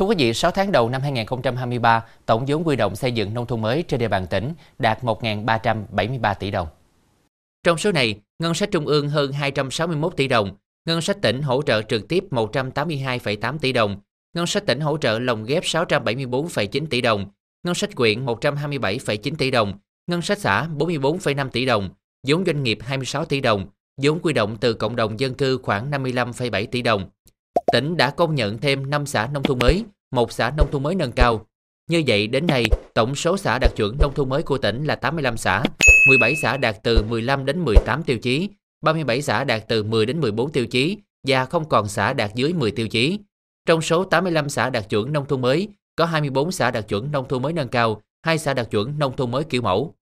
Thưa quý vị, 6 tháng đầu năm 2023, tổng vốn quy động xây dựng nông thôn mới trên địa bàn tỉnh đạt 1.373 tỷ đồng. Trong số này, ngân sách trung ương hơn 261 tỷ đồng, ngân sách tỉnh hỗ trợ trực tiếp 182,8 tỷ đồng, ngân sách tỉnh hỗ trợ lồng ghép 674,9 tỷ đồng, ngân sách quyện 127,9 tỷ đồng, ngân sách xã 44,5 tỷ đồng, vốn doanh nghiệp 26 tỷ đồng, vốn quy động từ cộng đồng dân cư khoảng 55,7 tỷ đồng. Tỉnh đã công nhận thêm 5 xã nông thôn mới, một xã nông thôn mới nâng cao. Như vậy đến nay, tổng số xã đạt chuẩn nông thôn mới của tỉnh là 85 xã, 17 xã đạt từ 15 đến 18 tiêu chí, 37 xã đạt từ 10 đến 14 tiêu chí và không còn xã đạt dưới 10 tiêu chí. Trong số 85 xã đạt chuẩn nông thôn mới, có 24 xã đạt chuẩn nông thôn mới nâng cao, 2 xã đạt chuẩn nông thôn mới kiểu mẫu.